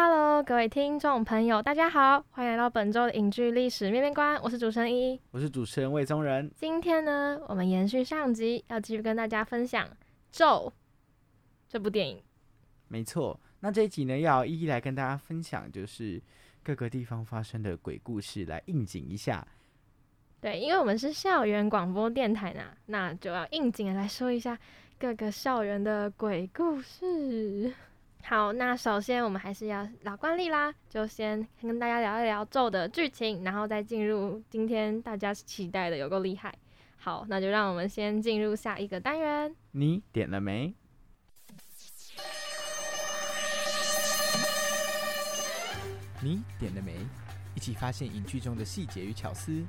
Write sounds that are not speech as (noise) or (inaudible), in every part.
Hello 各位听众朋友，大家好，欢迎来到本周的影剧历史面面观。我是主持人依依，我是主持人魏宗仁。今天呢，我们延续上集，要继续跟大家分享《咒》这部电影。没错，那这一集呢，要一一来跟大家分享，就是各个地方发生的鬼故事，来应景一下。对，因为我们是校园广播电台呢，那就要应景来说一下各个校园的鬼故事。好，那首先我们还是要老惯例啦，就先跟大家聊一聊咒的剧情，然后再进入今天大家期待的有够厉害。好，那就让我们先进入下一个单元。你点了没？你点了没？一起发现影剧中的细节与巧思。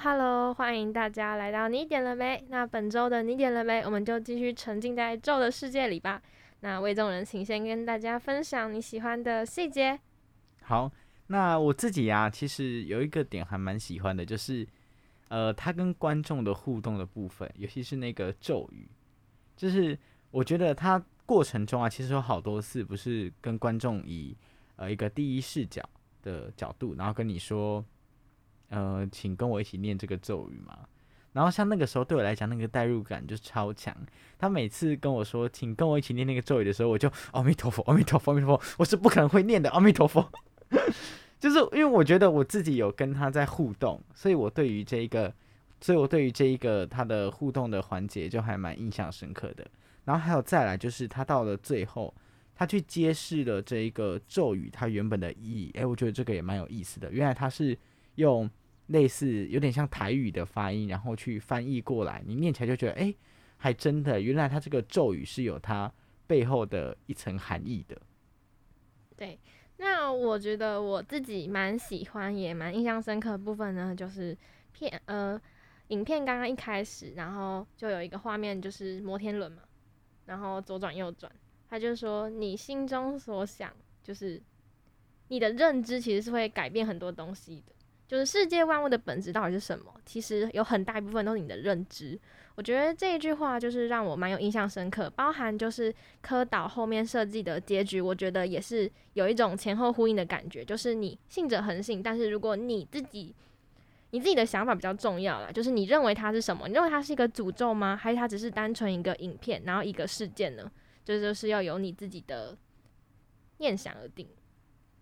Hello，欢迎大家来到你点了没？那本周的你点了没？我们就继续沉浸在咒的世界里吧。那魏众人，请先跟大家分享你喜欢的细节。好，那我自己呀，其实有一个点还蛮喜欢的，就是呃，他跟观众的互动的部分，尤其是那个咒语，就是我觉得他过程中啊，其实有好多次不是跟观众以呃一个第一视角的角度，然后跟你说。呃，请跟我一起念这个咒语嘛。然后像那个时候对我来讲，那个代入感就超强。他每次跟我说，请跟我一起念那个咒语的时候，我就阿弥陀佛，阿弥陀佛，阿弥陀佛，我是不可能会念的，阿弥陀佛。(laughs) 就是因为我觉得我自己有跟他在互动，所以我对于这一个，所以我对于这一个他的互动的环节就还蛮印象深刻的。然后还有再来就是他到了最后，他去揭示了这一个咒语它原本的意义。哎，我觉得这个也蛮有意思的。原来他是用。类似有点像台语的发音，然后去翻译过来，你念起来就觉得，哎，还真的，原来它这个咒语是有它背后的一层含义的。对，那我觉得我自己蛮喜欢，也蛮印象深刻的部分呢，就是片呃，影片刚刚一开始，然后就有一个画面，就是摩天轮嘛，然后左转右转，他就说你心中所想，就是你的认知其实是会改变很多东西的。就是世界万物的本质到底是什么？其实有很大一部分都是你的认知。我觉得这一句话就是让我蛮有印象深刻，包含就是柯导后面设计的结局，我觉得也是有一种前后呼应的感觉。就是你信者恒信，但是如果你自己你自己的想法比较重要了，就是你认为它是什么？你认为它是一个诅咒吗？还是它只是单纯一个影片，然后一个事件呢？这就是要由你自己的念想而定。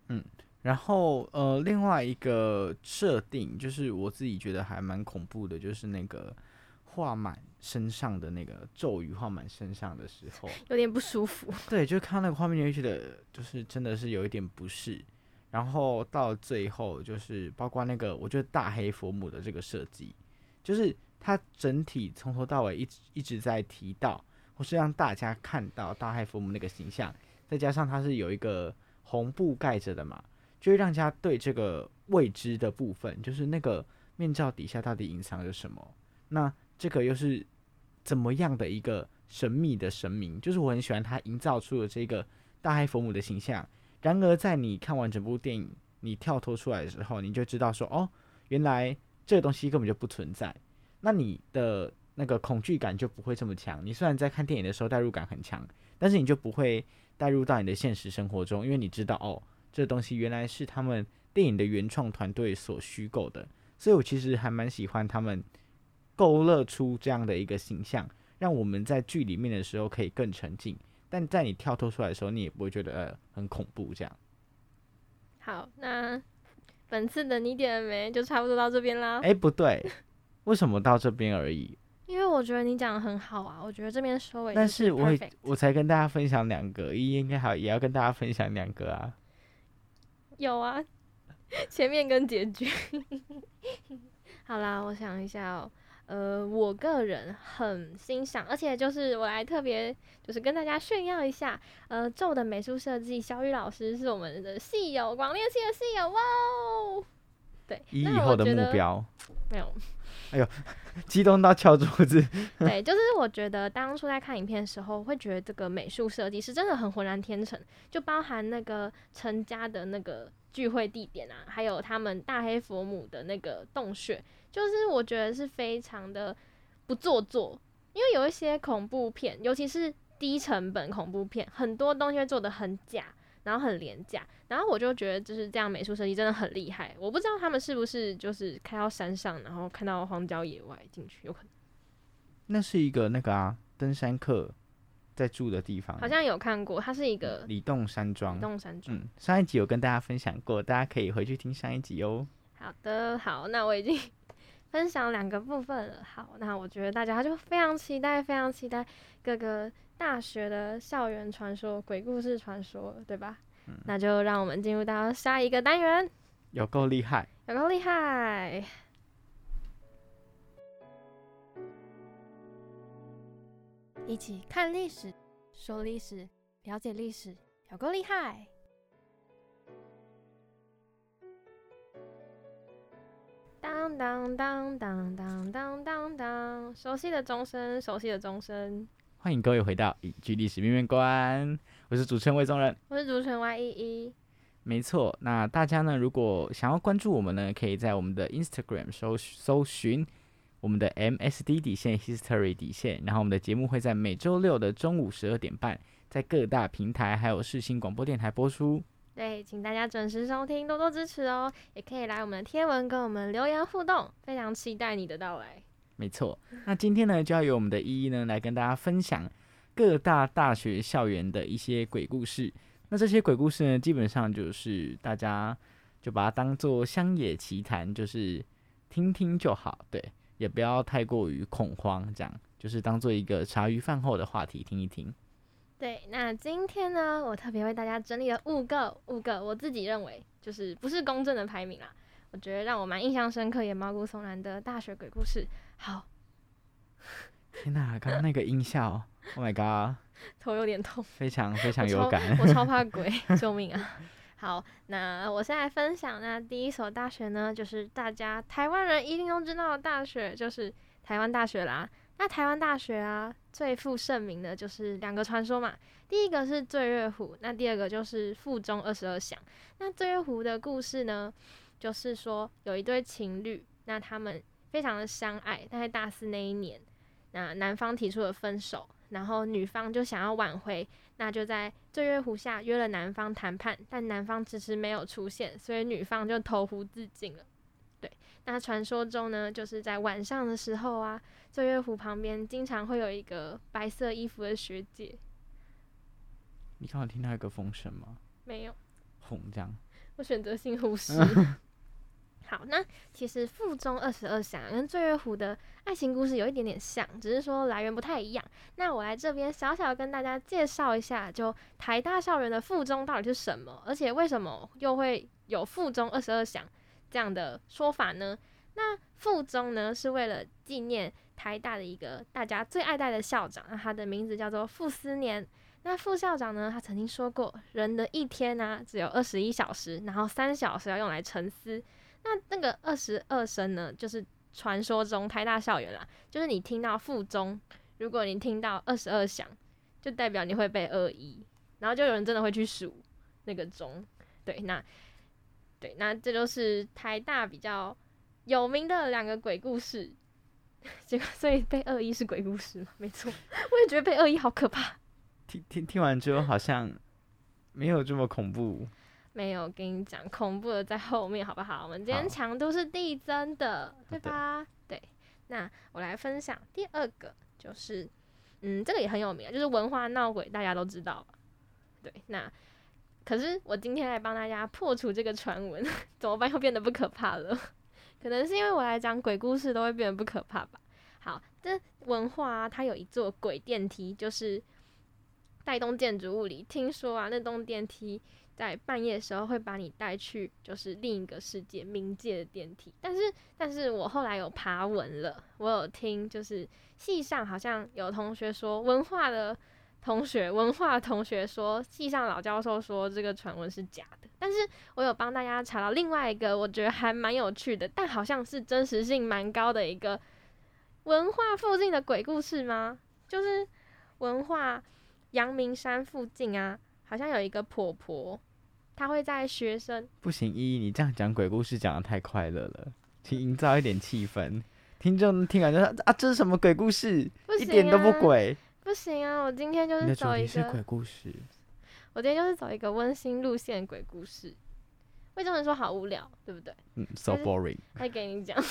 嗯。然后，呃，另外一个设定就是我自己觉得还蛮恐怖的，就是那个画满身上的那个咒语画满身上的时候，有点不舒服。对，就看那个画面，就觉得就是真的是有一点不适。然后到最后，就是包括那个，我觉得大黑佛母的这个设计，就是它整体从头到尾一直一直在提到，或是让大家看到大黑佛母那个形象，再加上它是有一个红布盖着的嘛。就会让家对这个未知的部分，就是那个面罩底下到底隐藏着什么？那这个又是怎么样的一个神秘的神明？就是我很喜欢他营造出的这个大黑佛母的形象。然而，在你看完整部电影，你跳脱出来的时候，你就知道说，哦，原来这个东西根本就不存在。那你的那个恐惧感就不会这么强。你虽然在看电影的时候代入感很强，但是你就不会带入到你的现实生活中，因为你知道，哦。这东西原来是他们电影的原创团队所虚构的，所以我其实还蛮喜欢他们勾勒出这样的一个形象，让我们在剧里面的时候可以更沉浸，但在你跳脱出来的时候，你也不会觉得呃很恐怖这样。好，那本次的你点了没就差不多到这边啦。哎、不对，为什么到这边而已？因为我觉得你讲的很好啊，我觉得这边收尾但是我也我才跟大家分享两个，一应该还也要跟大家分享两个啊。有啊，(laughs) 前面跟结局。(laughs) 好啦，我想一下哦，呃，我个人很欣赏，而且就是我来特别就是跟大家炫耀一下，呃，咒的美术设计小雨老师是我们的戏友，广电系的戏友，哇哦！对，那以以后的我觉得目标，没有，哎呦激动到敲桌子。(laughs) 对，就是我觉得当初在看影片的时候，会觉得这个美术设计是真的很浑然天成，就包含那个陈家的那个聚会地点啊，还有他们大黑佛母的那个洞穴，就是我觉得是非常的不做作，因为有一些恐怖片，尤其是低成本恐怖片，很多东西会做的很假。然后很廉价，然后我就觉得就是这样，美术设计真的很厉害。我不知道他们是不是就是开到山上，然后看到荒郊野外进去，有可能。那是一个那个啊，登山客在住的地方，好像有看过，它是一个里洞山庄。洞山庄。嗯，上一集有跟大家分享过，大家可以回去听上一集哦。好的，好，那我已经 (laughs) 分享两个部分了。好，那我觉得大家就非常期待，非常期待各个大学的校园传说、鬼故事传说，对吧？那就让我们进入到下一个单元，有够厉害！有够厉害！一起看历史，说历史，了解历史，有够厉害！当当当当当当当当，熟悉的钟声，熟悉的钟声。欢迎各位回到影剧历史面面观，我是主持人魏宗仁。我是主持人 Y 一一，没错，那大家呢，如果想要关注我们呢，可以在我们的 Instagram 搜搜寻我们的 MSD 底线 History 底线，然后我们的节目会在每周六的中午十二点半，在各大平台还有视新广播电台播出。对，请大家准时收听，多多支持哦。也可以来我们的贴文跟我们留言互动，非常期待你的到来。没错，那今天呢，就要由我们的依依呢来跟大家分享各大大学校园的一些鬼故事。那这些鬼故事呢，基本上就是大家就把它当做乡野奇谈，就是听听就好，对，也不要太过于恐慌，这样就是当做一个茶余饭后的话题听一听。对，那今天呢，我特别为大家整理了五个五个我自己认为就是不是公正的排名啦，我觉得让我蛮印象深刻也毛骨悚然的大学鬼故事。好，天哪，刚刚那个音效，Oh my god，头有点痛。非常非常有感。我超怕鬼，(laughs) 救命啊！好，那我现在分享那第一所大学呢，就是大家台湾人一定都知道的大学，就是台湾大学啦。那台湾大学啊，最负盛名的就是两个传说嘛，第一个是醉月湖，那第二个就是附中二十二响。那醉月湖的故事呢，就是说有一对情侣，那他们非常的相爱，但在大四那一年，那男方提出了分手，然后女方就想要挽回，那就在醉月湖下约了男方谈判，但男方迟迟没有出现，所以女方就投湖自尽了。对，那传说中呢，就是在晚上的时候啊，醉月湖旁边经常会有一个白色衣服的学姐，你刚好听到一个风声吗？没有，轰这样。我选择性忽视。好，那其实附中二十二响跟醉月湖的爱情故事有一点点像，只是说来源不太一样。那我来这边小小跟大家介绍一下，就台大校园的附中到底是什么，而且为什么又会有附中二十二响这样的说法呢？那附中呢是为了纪念台大的一个大家最爱戴的校长，那他的名字叫做傅斯年。那副校长呢，他曾经说过，人的一天呢、只有二十一小时，然后三小时要用来沉思。那那个二十二声呢，就是传说中台大校园啦，就是你听到附中，如果你听到二十二响，就代表你会被恶意，然后就有人真的会去数那个钟。对，那对，那这就是台大比较有名的两个鬼故事。(laughs) 结果，所以被恶意是鬼故事吗？没错，(laughs) 我也觉得被恶意好可怕。听听听完之后，好像没有这么恐怖。没有，跟你讲，恐怖的在后面，好不好？我们今天强度是递增的，对吧？对。那我来分享第二个，就是嗯，这个也很有名，就是文化闹鬼，大家都知道吧。对，那可是我今天来帮大家破除这个传闻，(laughs) 怎么办？又变得不可怕了？(laughs) 可能是因为我来讲鬼故事都会变得不可怕吧。好，这文化啊，它有一座鬼电梯，就是带动建筑物里，听说啊，那栋电梯在半夜的时候会把你带去，就是另一个世界冥界的电梯。但是，但是我后来有爬文了，我有听，就是系上好像有同学说文化的。同学，文化同学说，系上老教授说这个传闻是假的，但是我有帮大家查到另外一个，我觉得还蛮有趣的，但好像是真实性蛮高的一个文化附近的鬼故事吗？就是文化阳明山附近啊，好像有一个婆婆，她会在学生不行，依依你这样讲鬼故事讲的太快乐了，请营造一点气氛，听众听完就说啊，这是什么鬼故事？一点都不鬼。不行啊！我今天就是走一个鬼故事。我今天就是走一个温馨路线鬼故事。魏忠人说好无聊，对不对？嗯，so boring。还给你讲。(laughs)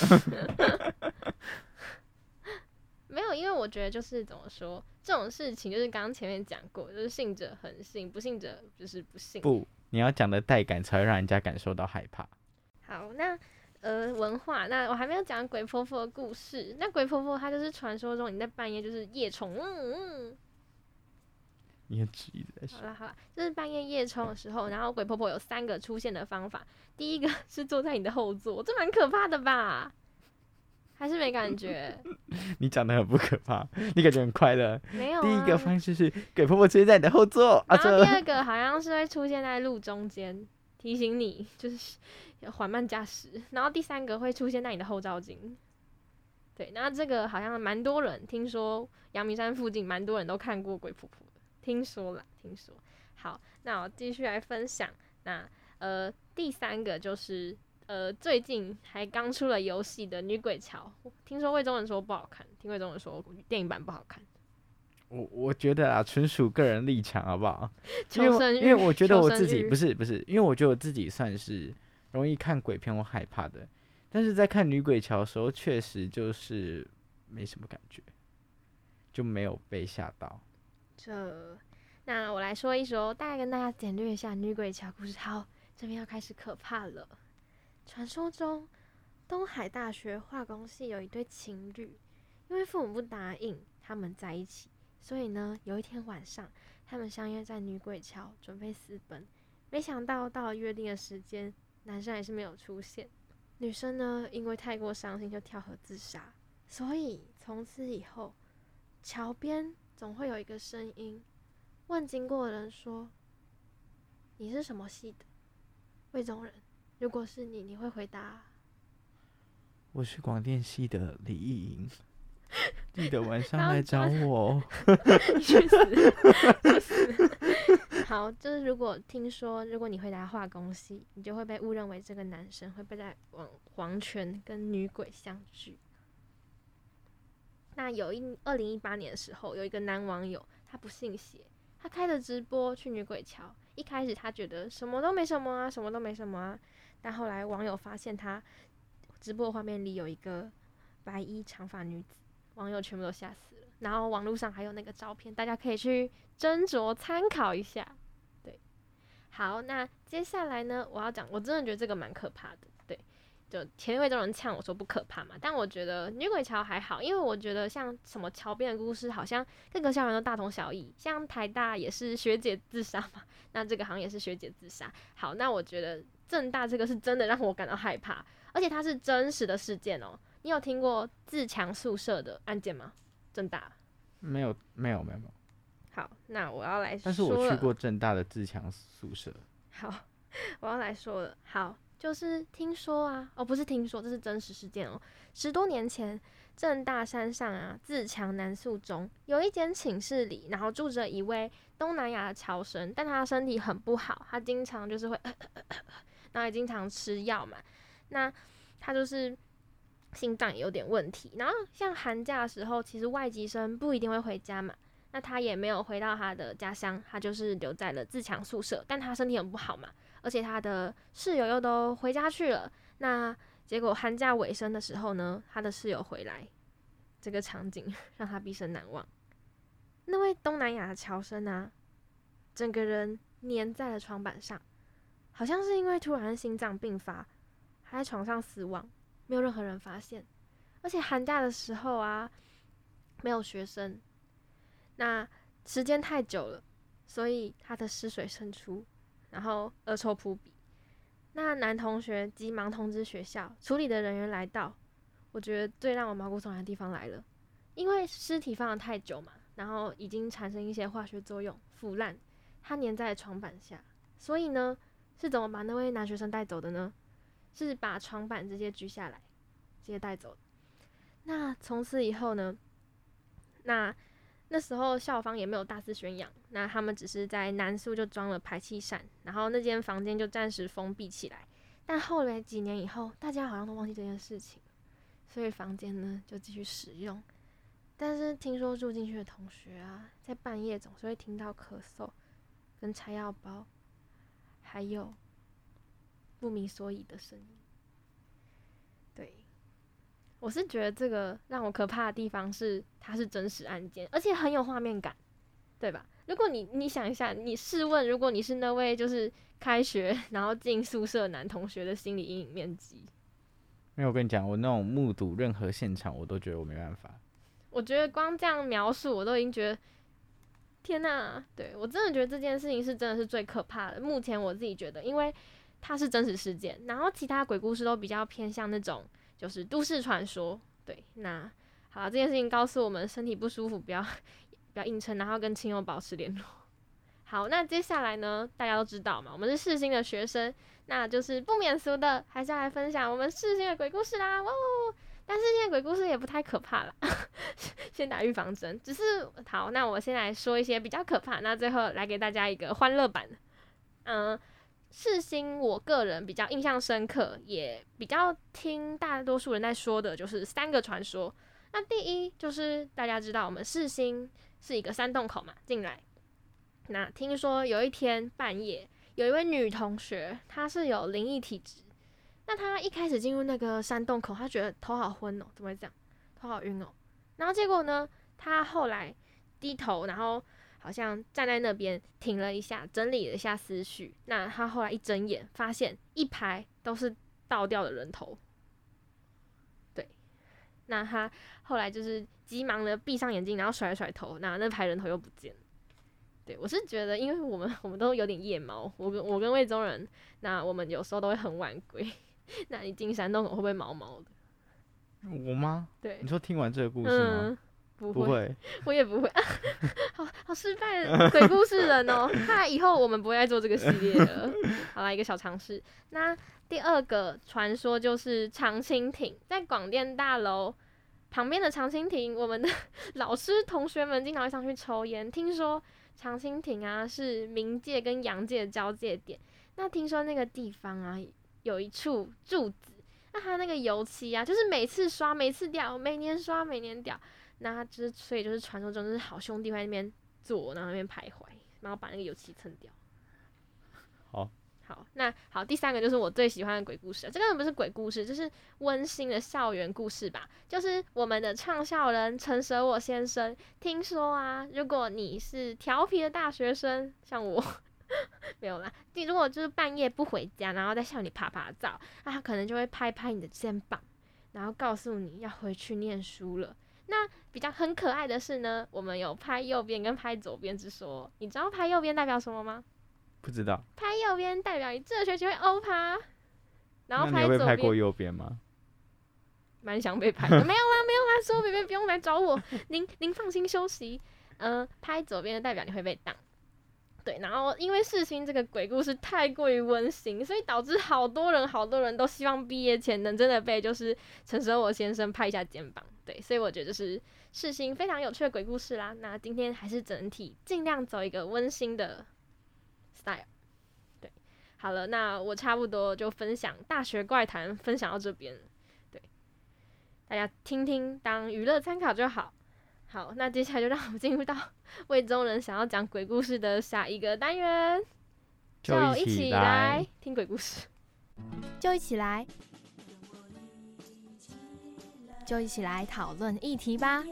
没有，因为我觉得就是怎么说，这种事情就是刚刚前面讲过，就是信者恒信，不信者就是不信。不，你要讲的带感，才会让人家感受到害怕。好，那。呃，文化那我还没有讲鬼婆婆的故事。那鬼婆婆她就是传说中你在半夜就是夜虫，嗯嗯，你很急的。好了好了，就是半夜夜冲的时候，然后鬼婆婆有三个出现的方法。第一个是坐在你的后座，这蛮可怕的吧？还是没感觉？(laughs) 你讲得很不可怕，你感觉很快乐。没有。第一个方式是给婆婆出现在你的后座，然后第二个好像是会出现在路中间，提醒你就是。要缓慢驾驶，然后第三个会出现在你的后照镜。对，那这个好像蛮多人听说，阳明山附近蛮多人都看过鬼婆婆的，听说了，听说。好，那我继续来分享。那呃，第三个就是呃，最近还刚出了游戏的女鬼桥，听说魏忠文说不好看，听魏忠文说电影版不好看。我我觉得啊，纯属个人立场，好不好？因为因为我觉得我自己不是不是，因为我觉得我自己算是。容易看鬼片我害怕的，但是在看女鬼桥的时候，确实就是没什么感觉，就没有被吓到。这，那我来说一说，大概跟大家简略一下女鬼桥故事。好，这边要开始可怕了。传说中，东海大学化工系有一对情侣，因为父母不答应他们在一起，所以呢，有一天晚上，他们相约在女鬼桥准备私奔，没想到到了约定的时间。男生还是没有出现，女生呢，因为太过伤心就跳河自杀。所以从此以后，桥边总会有一个声音问经过的人说：“你是什么系的？”魏中人，如果是你，你会回答：“我是广电系的李艺莹。(laughs) ”记得晚上来找我。(laughs) (laughs) 去死！去死！好，就是如果听说，如果你回答化工系，你就会被误认为这个男生会被在王黄泉跟女鬼相聚。那有一二零一八年的时候，有一个男网友，他不信邪，他开着直播去女鬼桥。一开始他觉得什么都没什么啊，什么都没什么啊。但后来网友发现他直播画面里有一个白衣长发女子。网友全部都吓死了，然后网络上还有那个照片，大家可以去斟酌参考一下。对，好，那接下来呢，我要讲，我真的觉得这个蛮可怕的。对，就前一位这种人呛我说不可怕嘛，但我觉得女鬼桥还好，因为我觉得像什么桥边的故事，好像各个校园都大同小异。像台大也是学姐自杀嘛，那这个好像也是学姐自杀。好，那我觉得正大这个是真的让我感到害怕，而且它是真实的事件哦。你有听过自强宿舍的案件吗？正大没有，没有，没有，没有。好，那我要来说。但是我去过正大的自强宿舍。好，我要来说了。好，就是听说啊，哦，不是听说，这是真实事件哦。十多年前，正大山上啊，自强南宿中有一间寝室里，然后住着一位东南亚的侨生，但他身体很不好，他经常就是会，(laughs) 然后也经常吃药嘛。那他就是。心脏有点问题，然后像寒假的时候，其实外籍生不一定会回家嘛，那他也没有回到他的家乡，他就是留在了自强宿舍。但他身体很不好嘛，而且他的室友又都回家去了。那结果寒假尾声的时候呢，他的室友回来，这个场景 (laughs) 让他毕生难忘。那位东南亚的侨生啊，整个人粘在了床板上，好像是因为突然心脏病发，还在床上死亡，没有任何人发现。而且寒假的时候啊，没有学生，那时间太久了，所以他的尸水渗出，然后恶臭扑鼻。那男同学急忙通知学校，处理的人员来到。我觉得最让我毛骨悚然的地方来了，因为尸体放了太久嘛，然后已经产生一些化学作用，腐烂，它粘在床板下。所以呢，是怎么把那位男学生带走的呢？是把床板直接锯下来，直接带走。那从此以后呢？那那时候校方也没有大肆宣扬，那他们只是在南宿就装了排气扇，然后那间房间就暂时封闭起来。但后来几年以后，大家好像都忘记这件事情。所以房间呢就继续使用，但是听说住进去的同学啊，在半夜总是会听到咳嗽、跟拆药包，还有不明所以的声音。对，我是觉得这个让我可怕的地方是，它是真实案件，而且很有画面感，对吧？如果你你想一下，你试问，如果你是那位就是开学然后进宿舍男同学的心理阴影面积？没有，我跟你讲，我那种目睹任何现场，我都觉得我没办法。我觉得光这样描述，我都已经觉得天哪！对我真的觉得这件事情是真的是最可怕的。目前我自己觉得，因为它是真实事件，然后其他鬼故事都比较偏向那种就是都市传说。对，那好，这件事情告诉我们，身体不舒服不要不要硬撑，然后跟亲友保持联络。(laughs) 好，那接下来呢，大家都知道嘛，我们是世新的学生。那就是不免俗的，还是要来分享我们世新的鬼故事啦！哇哦，但是现在鬼故事也不太可怕了，(laughs) 先打预防针。只是好，那我先来说一些比较可怕，那最后来给大家一个欢乐版。嗯，世新我个人比较印象深刻，也比较听大多数人在说的，就是三个传说。那第一就是大家知道我们世新是一个山洞口嘛，进来。那听说有一天半夜。有一位女同学，她是有灵异体质。那他一开始进入那个山洞口，他觉得头好昏哦，怎么会这样？头好晕哦。然后结果呢，他后来低头，然后好像站在那边停了一下，整理了一下思绪。那他后来一睁眼，发现一排都是倒掉的人头。对。那他后来就是急忙的闭上眼睛，然后甩了甩头，那那排人头又不见了。对，我是觉得，因为我们 (laughs) 我们都有点夜猫，我跟我跟魏中人，那我们有时候都会很晚归。(laughs) 那你进山洞会不会毛毛的？我吗？对，你说听完这个故事吗？不会，(laughs) 我也不会。(laughs) 好好失败的鬼故事人哦，那以后我们不会再做这个系列了。好啦，一个小尝试。那第二个传说就是长青亭，在广电大楼旁边的长青亭，我们的老师同学们经常会上去抽烟，听说。长青亭啊，是冥界跟阳界的交界点。那听说那个地方啊，有一处柱子，那它那个油漆啊，就是每次刷每次掉，每年刷每年掉。那就是所以就是传说中就是好兄弟会在那边坐，然后那边徘徊，然后把那个油漆蹭掉。(laughs) 好。好，那好，第三个就是我最喜欢的鬼故事，这个不是鬼故事，就是温馨的校园故事吧。就是我们的创校人陈舍我先生，听说啊，如果你是调皮的大学生，像我，(laughs) 没有啦，你如果就是半夜不回家，然后在校里爬爬照，那他可能就会拍拍你的肩膀，然后告诉你要回去念书了。那比较很可爱的是呢，我们有拍右边跟拍左边之说，你知道拍右边代表什么吗？不知道拍右边代表你这学期会欧趴，然后拍左边。拍过右边吗？(laughs) 蛮想被拍的，没有啦，没有啦，说别别不用来找我，(laughs) 您您放心休息。嗯，拍左边的代表你会被挡。对，然后因为世新这个鬼故事太过于温馨，所以导致好多人好多人都希望毕业前能真的被就是陈舍我先生拍一下肩膀。对，所以我觉得就是世新非常有趣的鬼故事啦。那今天还是整体尽量走一个温馨的 style。对，好了，那我差不多就分享大学怪谈，分享到这边，对，大家听听当娱乐参考就好。好，那接下来就让我们进入到 (laughs) 魏中人想要讲鬼故事的下一个单元，就一起来听鬼故事，就一起来就一起来讨论议题吧。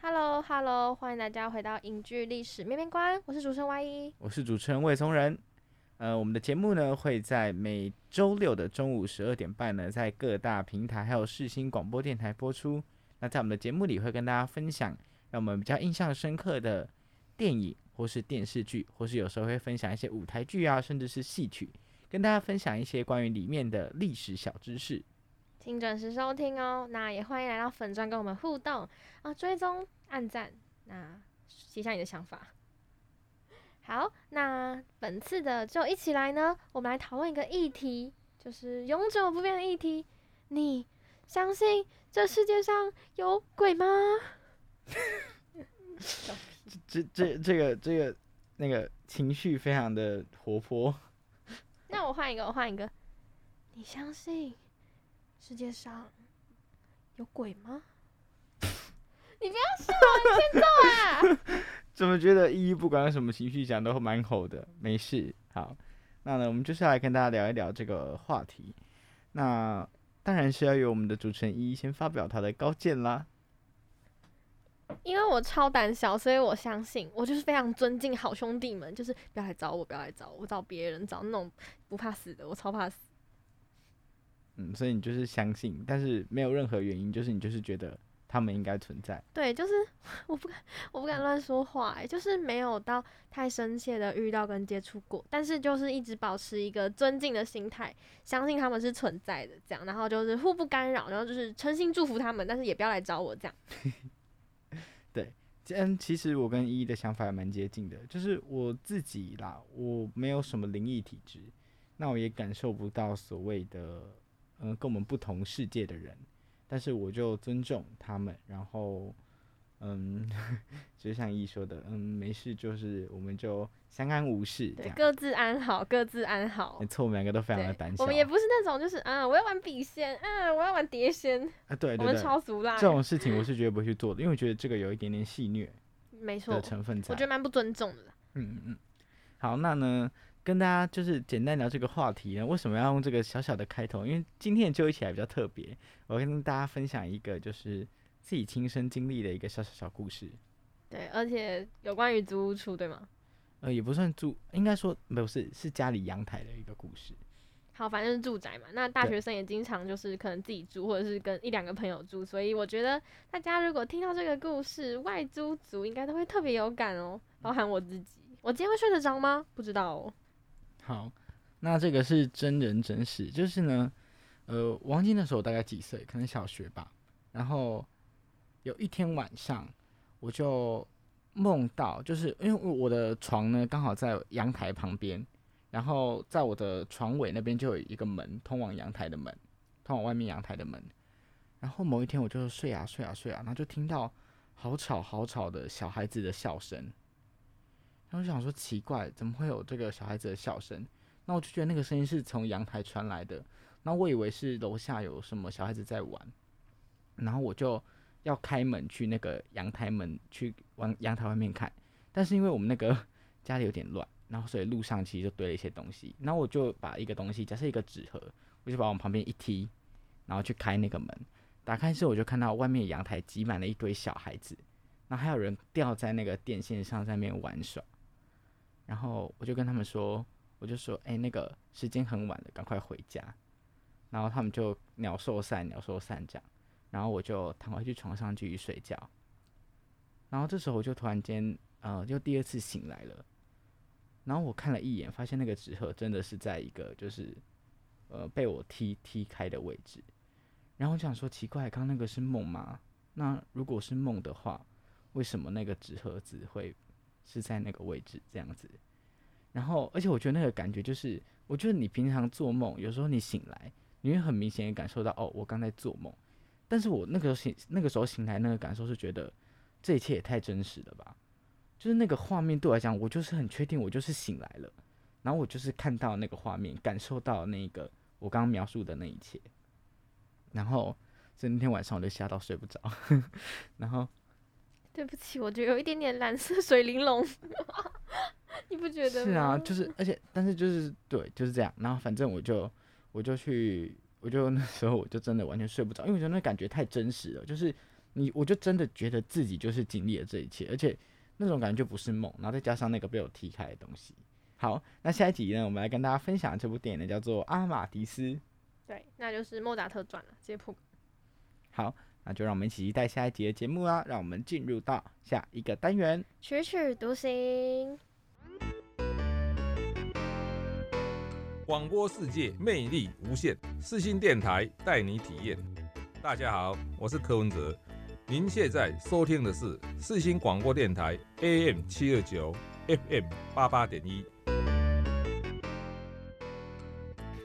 Hello，Hello，欢迎大家回到影剧历史面面观，我是主持人 Y 一，我是主持人魏松仁。呃，我们的节目呢会在每周六的中午十二点半呢，在各大平台还有世新广播电台播出。那在我们的节目里会跟大家分享让我们比较印象深刻的电影或是电视剧，或是有时候会分享一些舞台剧啊，甚至是戏曲，跟大家分享一些关于里面的历史小知识。请准时收听哦。那也欢迎来到粉专跟我们互动啊，追踪、按赞，那写下你的想法。好，那本次的就一起来呢，我们来讨论一个议题，就是永久不变的议题。你相信这世界上有鬼吗？(laughs) 这这这个这个那个情绪非常的活泼。(laughs) 那我换一个，我换一个。你相信世界上有鬼吗？(laughs) 你不要笑，你欠揍啊！怎么觉得依依不管有什么情绪讲都蛮吼的？没事，好，那呢，我们就是来跟大家聊一聊这个话题。那当然是要由我们的主持人依依先发表他的高见啦。因为我超胆小，所以我相信，我就是非常尊敬好兄弟们，就是不要来找我，不要来找我我，找别人，找那种不怕死的，我超怕死。嗯，所以你就是相信，但是没有任何原因，就是你就是觉得。他们应该存在。对，就是 (laughs) 我不敢，我不敢乱说话，哎，就是没有到太深切的遇到跟接触过，但是就是一直保持一个尊敬的心态，相信他们是存在的，这样，然后就是互不干扰，然后就是诚心祝福他们，但是也不要来找我这样。(laughs) 对，嗯，其实我跟依依的想法也蛮接近的，就是我自己啦，我没有什么灵异体质，那我也感受不到所谓的，嗯，跟我们不同世界的人。但是我就尊重他们，然后，嗯，(laughs) 就像一说的，嗯，没事，就是我们就相安无事，对，各自安好，各自安好。没错，我们两个都非常的胆小。我们也不是那种，就是啊，我要玩笔仙，嗯，我要玩碟仙啊，对对对，我们超俗辣。这种事情我是绝对不会去做的，因为我觉得这个有一点点戏虐，没错的成分在，我觉得蛮不尊重的。嗯嗯嗯，好，那呢？跟大家就是简单聊这个话题呢，为什么要用这个小小的开头？因为今天就一起来比较特别，我跟大家分享一个就是自己亲身经历的一个小小小故事。对，而且有关于租屋处，对吗？呃，也不算住，应该说不是，是家里阳台的一个故事。好，反正是住宅嘛。那大学生也经常就是可能自己住，或者是跟一两个朋友住，所以我觉得大家如果听到这个故事，外租族应该都会特别有感哦，包含我自己。我今天会睡得着吗？不知道哦。好，那这个是真人真事，就是呢，呃，王晶那时候大概几岁？可能小学吧。然后有一天晚上，我就梦到，就是因为我的床呢刚好在阳台旁边，然后在我的床尾那边就有一个门，通往阳台的门，通往外面阳台的门。然后某一天我就睡啊睡啊睡啊，然后就听到好吵好吵的小孩子的笑声。然后我想说奇怪，怎么会有这个小孩子的笑声？那我就觉得那个声音是从阳台传来的。那我以为是楼下有什么小孩子在玩，然后我就要开门去那个阳台门去往阳台外面看。但是因为我们那个 (laughs) 家里有点乱，然后所以路上其实就堆了一些东西。然后我就把一个东西，假设一个纸盒，我就把往旁边一踢，然后去开那个门。打开之后，我就看到外面阳台挤满了一堆小孩子，然后还有人吊在那个电线上在那边玩耍。然后我就跟他们说，我就说，哎，那个时间很晚了，赶快回家。然后他们就鸟兽散，鸟兽散这样。然后我就躺回去床上继续睡觉。然后这时候我就突然间，呃，就第二次醒来了。然后我看了一眼，发现那个纸盒真的是在一个就是，呃，被我踢踢开的位置。然后我想说，奇怪，刚刚那个是梦吗？那如果是梦的话，为什么那个纸盒子会？是在那个位置这样子，然后而且我觉得那个感觉就是，我觉得你平常做梦，有时候你醒来，你会很明显的感受到，哦，我刚才做梦。但是我那个时候醒，那个时候醒来那个感受是觉得，这一切也太真实了吧？就是那个画面对我来讲，我就是很确定，我就是醒来了，然后我就是看到那个画面，感受到那个我刚刚描述的那一切，然后所以那天晚上我就吓到睡不着，(laughs) 然后。对不起，我觉得有一点点蓝色水玲珑，(laughs) 你不觉得吗？是啊，就是而且但是就是对就是这样，然后反正我就我就去，我就那时候我就真的完全睡不着，因为我觉得那感觉太真实了，就是你我就真的觉得自己就是经历了这一切，而且那种感觉就不是梦，然后再加上那个被我踢开的东西。好，那下一集呢，我们来跟大家分享这部电影呢，叫做《阿玛迪斯》。对，那就是莫扎特传了，直接破。好，那就让我们一起期待下一集的节目啦！让我们进入到下一个单元。曲曲独行，广播世界魅力无限，四星电台带你体验。大家好，我是柯文哲，您现在收听的是四星广播电台 AM 七二九 FM 八八点一。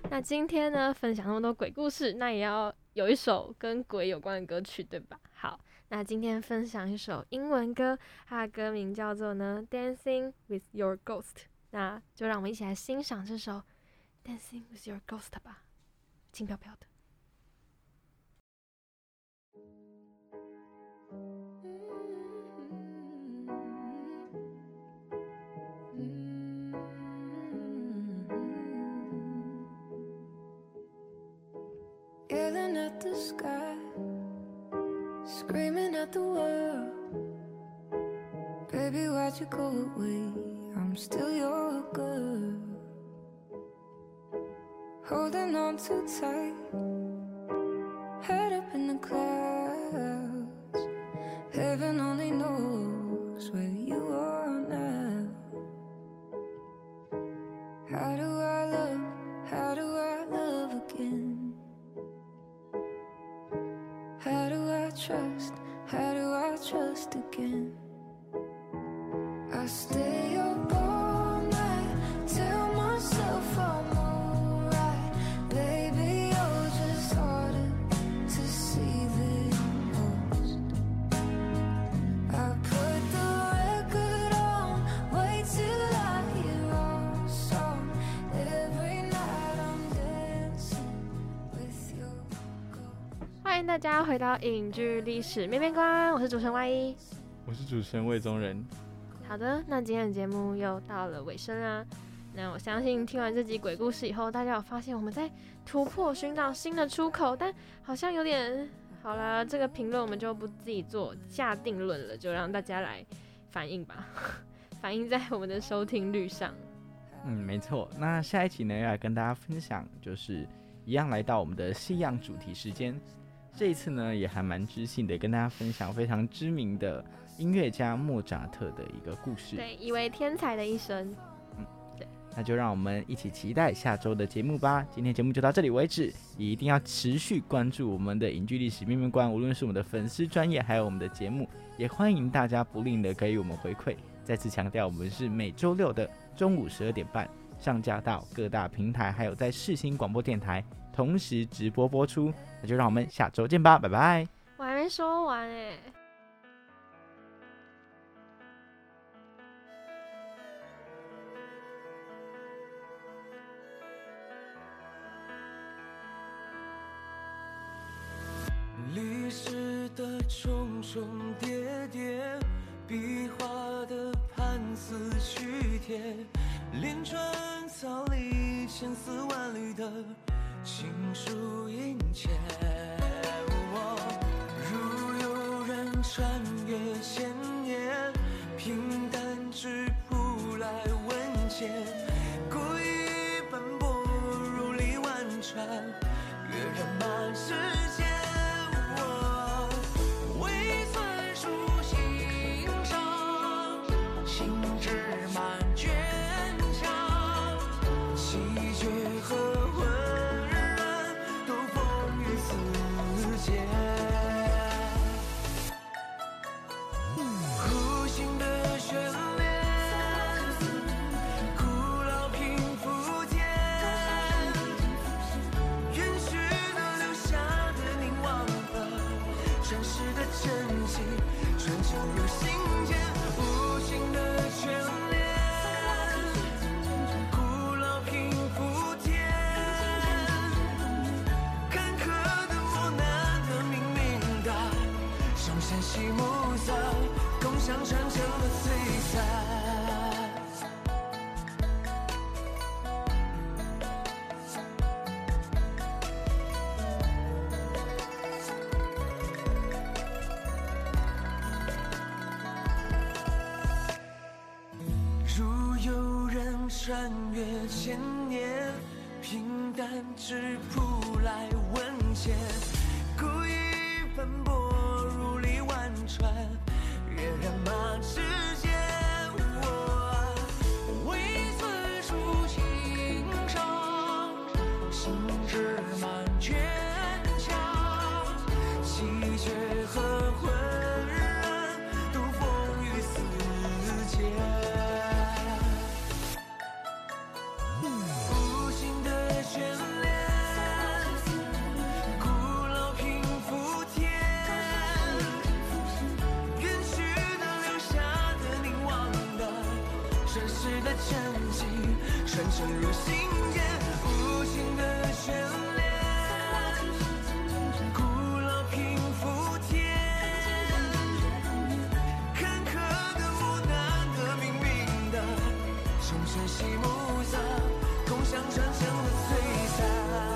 那今天呢，分享那么多鬼故事，那也要有一首跟鬼有关的歌曲，对吧？好，那今天分享一首英文歌，它的歌名叫做呢《Dancing with Your Ghost》，那就让我们一起来欣赏这首《Dancing with Your Ghost》吧，轻飘飘的。Yelling at the sky, screaming at the world. Baby, why'd you go away? I'm still your girl. Holding on too tight, 影剧历史面面观，我是主持人 Y 一。我是主持人魏宗仁。好的，那今天的节目又到了尾声啦。那我相信听完这集鬼故事以后，大家有发现我们在突破寻找新的出口，但好像有点好啦。这个评论我们就不自己做下定论了，就让大家来反映吧，(laughs) 反映在我们的收听率上。嗯，没错。那下一期呢，要来跟大家分享，就是一样来到我们的西洋主题时间。这一次呢，也还蛮知性的，跟大家分享非常知名的音乐家莫扎特的一个故事。对，一位天才的一生。嗯，对那就让我们一起期待下周的节目吧。今天节目就到这里为止，也一定要持续关注我们的影剧历史面面观，无论是我们的粉丝专业，还有我们的节目，也欢迎大家不吝的给予我们回馈。再次强调，我们是每周六的中午十二点半上架到各大平台，还有在世新广播电台同时直播播出。那就让我们下周见吧，拜拜。我还没说完哎、像潺潺的璀璨。干嘛？入心间，无尽的眷恋。古老平复天，坎坷的、无奈的、命运的，钟声西木桑，同享传承的璀璨。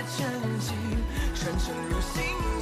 的沉寂，传承入心。